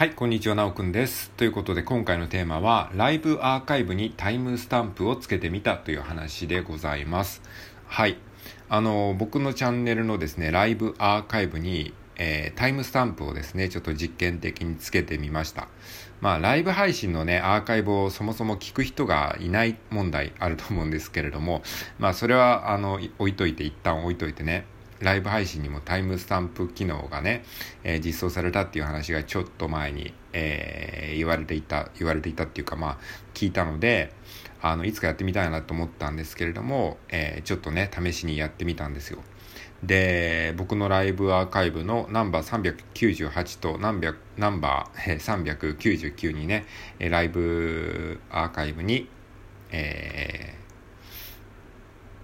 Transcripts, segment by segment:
はい、こんにちは、なおくんです。ということで、今回のテーマは、ライブアーカイブにタイムスタンプをつけてみたという話でございます。はい。あの、僕のチャンネルのですね、ライブアーカイブに、えー、タイムスタンプをですね、ちょっと実験的につけてみました。まあ、ライブ配信のね、アーカイブをそもそも聞く人がいない問題あると思うんですけれども、まあ、それは、あの、置いといて、一旦置いといてね、ライブ配信にもタイムスタンプ機能がね、えー、実装されたっていう話がちょっと前に、えー、言われていた、言われていたっていうかまあ聞いたので、あの、いつかやってみたいなと思ったんですけれども、えー、ちょっとね、試しにやってみたんですよ。で、僕のライブアーカイブのナンバー398とナン,ナンバー399にね、ライブアーカイブに、え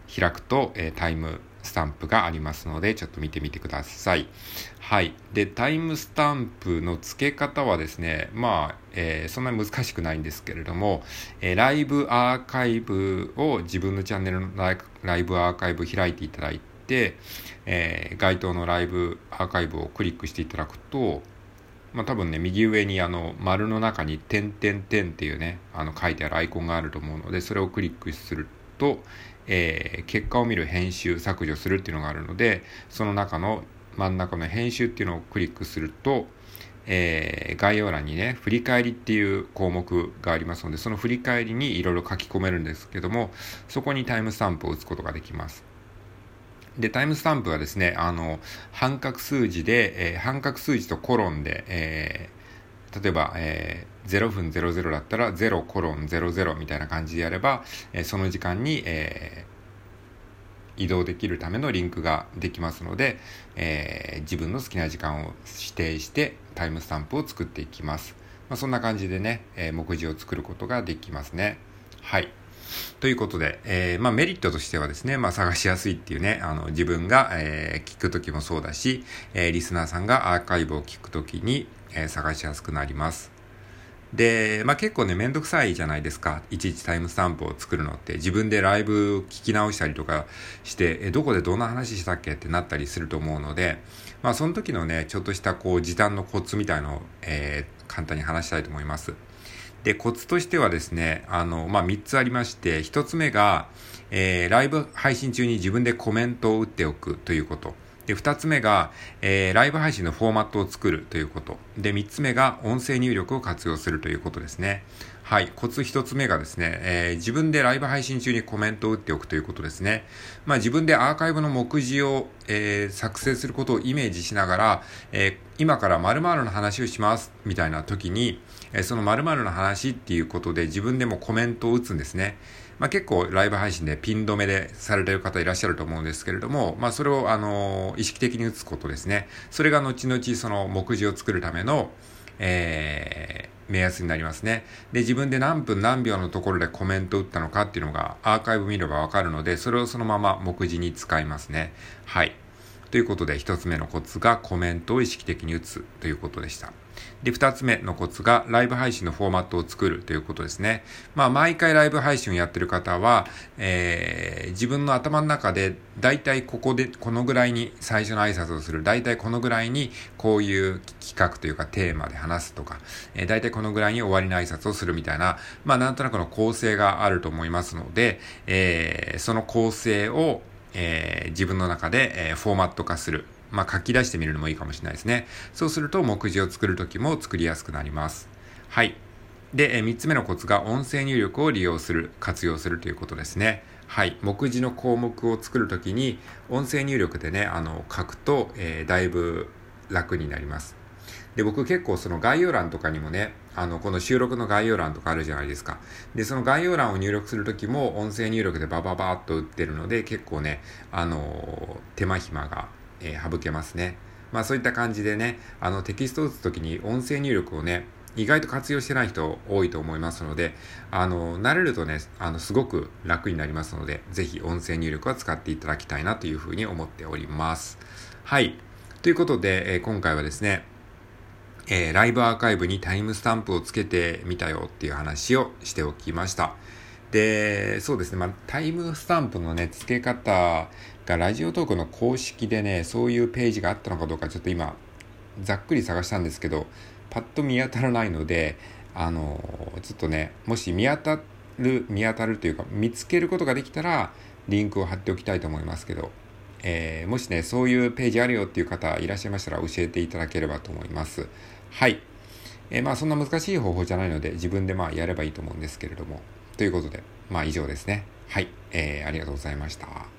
ー、開くと、えタイムスタンプがありますので、ちょっと見てみてください。はい。で、タイムスタンプの付け方はですね、まあ、えー、そんなに難しくないんですけれども、えー、ライブアーカイブを自分のチャンネルのライブアーカイブ開いていただいて、えー、該当のライブアーカイブをクリックしていただくと、まあ、多分ね、右上にあの丸の中に点点点っていうね、あの書いてあるアイコンがあると思うので、それをクリックすると、えー、結果を見る編集削除するっていうのがあるのでその中の真ん中の編集っていうのをクリックすると、えー、概要欄にね振り返りっていう項目がありますのでその振り返りにいろいろ書き込めるんですけどもそこにタイムスタンプを打つことができます。で、タイムスタンプはですね、あの、半角数字で、えー、半角数字とコロンで、え例えば、えー、0分00だったら0コロン00みたいな感じでやれば、えー、その時間に、えー、移動できるためのリンクができますので、えー、自分の好きな時間を指定してタイムスタンプを作っていきます。まあ、そんな感じでね、えー、目次を作ることができますね。はい。ということで、えー、まあ、メリットとしてはですね、まあ、探しやすいっていうね、あの、自分が、えー、聞くときもそうだし、えー、リスナーさんがアーカイブを聞くときに、え探しやすくなります。で、まあ、結構ね、めんどくさいじゃないですか。いちいちタイムスタンプを作るのって。自分でライブ聞き直したりとかして、え、どこでどんな話したっけ？ってなったりすると思うので、まあ、その時のね、ちょっとしたこう、時短のコツみたいのを、えー、簡単に話したいと思います。で、コツとしてはですね、あの、まあ、3つありまして、1つ目が、えー、ライブ配信中に自分でコメントを打っておくということ。で、二つ目が、えー、ライブ配信のフォーマットを作るということ。で、三つ目が音声入力を活用するということですね。はい。コツ一つ目がですね、えー、自分でライブ配信中にコメントを打っておくということですね。まあ自分でアーカイブの目次を、えー、作成することをイメージしながら、えー、今から〇〇の話をしますみたいな時に、え、その〇〇の話っていうことで自分でもコメントを打つんですね。まあ、結構ライブ配信でピン止めでされてる方いらっしゃると思うんですけれども、まあ、それを、あの、意識的に打つことですね。それが後々その目次を作るための、えー、目安になりますね。で、自分で何分何秒のところでコメント打ったのかっていうのがアーカイブ見ればわかるので、それをそのまま目次に使いますね。はい。ということで、一つ目のコツがコメントを意識的に打つということでした。で、二つ目のコツがライブ配信のフォーマットを作るということですね。まあ、毎回ライブ配信をやってる方は、えー、自分の頭の中で、だいたいここで、このぐらいに最初の挨拶をする。だいたいこのぐらいに、こういう企画というかテーマで話すとか、えー、だいたいこのぐらいに終わりの挨拶をするみたいな、まあ、なんとなくの構成があると思いますので、えー、その構成を、えー、自分の中で、えー、フォーマット化する。まあ、書き出してみるのもいいかもしれないですね。そうすると、目次を作るときも作りやすくなります。はい。で、え3つ目のコツが音声入力を利用する、活用するということですね。はい。目次の項目を作るときに、音声入力でね、あの、書くと、えー、だいぶ楽になります。で、僕結構その概要欄とかにもね、あの、この収録の概要欄とかあるじゃないですか。で、その概要欄を入力するときも音声入力でバババーっと打ってるので、結構ね、あのー、手間暇がえー、省けますね。まあそういった感じでね、あのテキストを打つときに音声入力をね、意外と活用してない人多いと思いますので、あの、慣れるとね、あの、すごく楽になりますので、ぜひ音声入力は使っていただきたいなというふうに思っております。はい。ということで、えー、今回はですね、えー、ライブアーカイブにタイムスタンプをつけてみたよっていう話をしておきました。で、そうですね、まあ、タイムスタンプのね、付け方がラジオトークの公式でね、そういうページがあったのかどうかちょっと今、ざっくり探したんですけど、パッと見当たらないので、あの、ちょっとね、もし見当たる、見当たるというか、見つけることができたら、リンクを貼っておきたいと思いますけど、えー、もしね、そういうページあるよっていう方いらっしゃいましたら教えていただければと思います。はい。えー、まあそんな難しい方法じゃないので自分でまあやればいいと思うんですけれども。ということで、まあ以上ですね。はい。えー、ありがとうございました。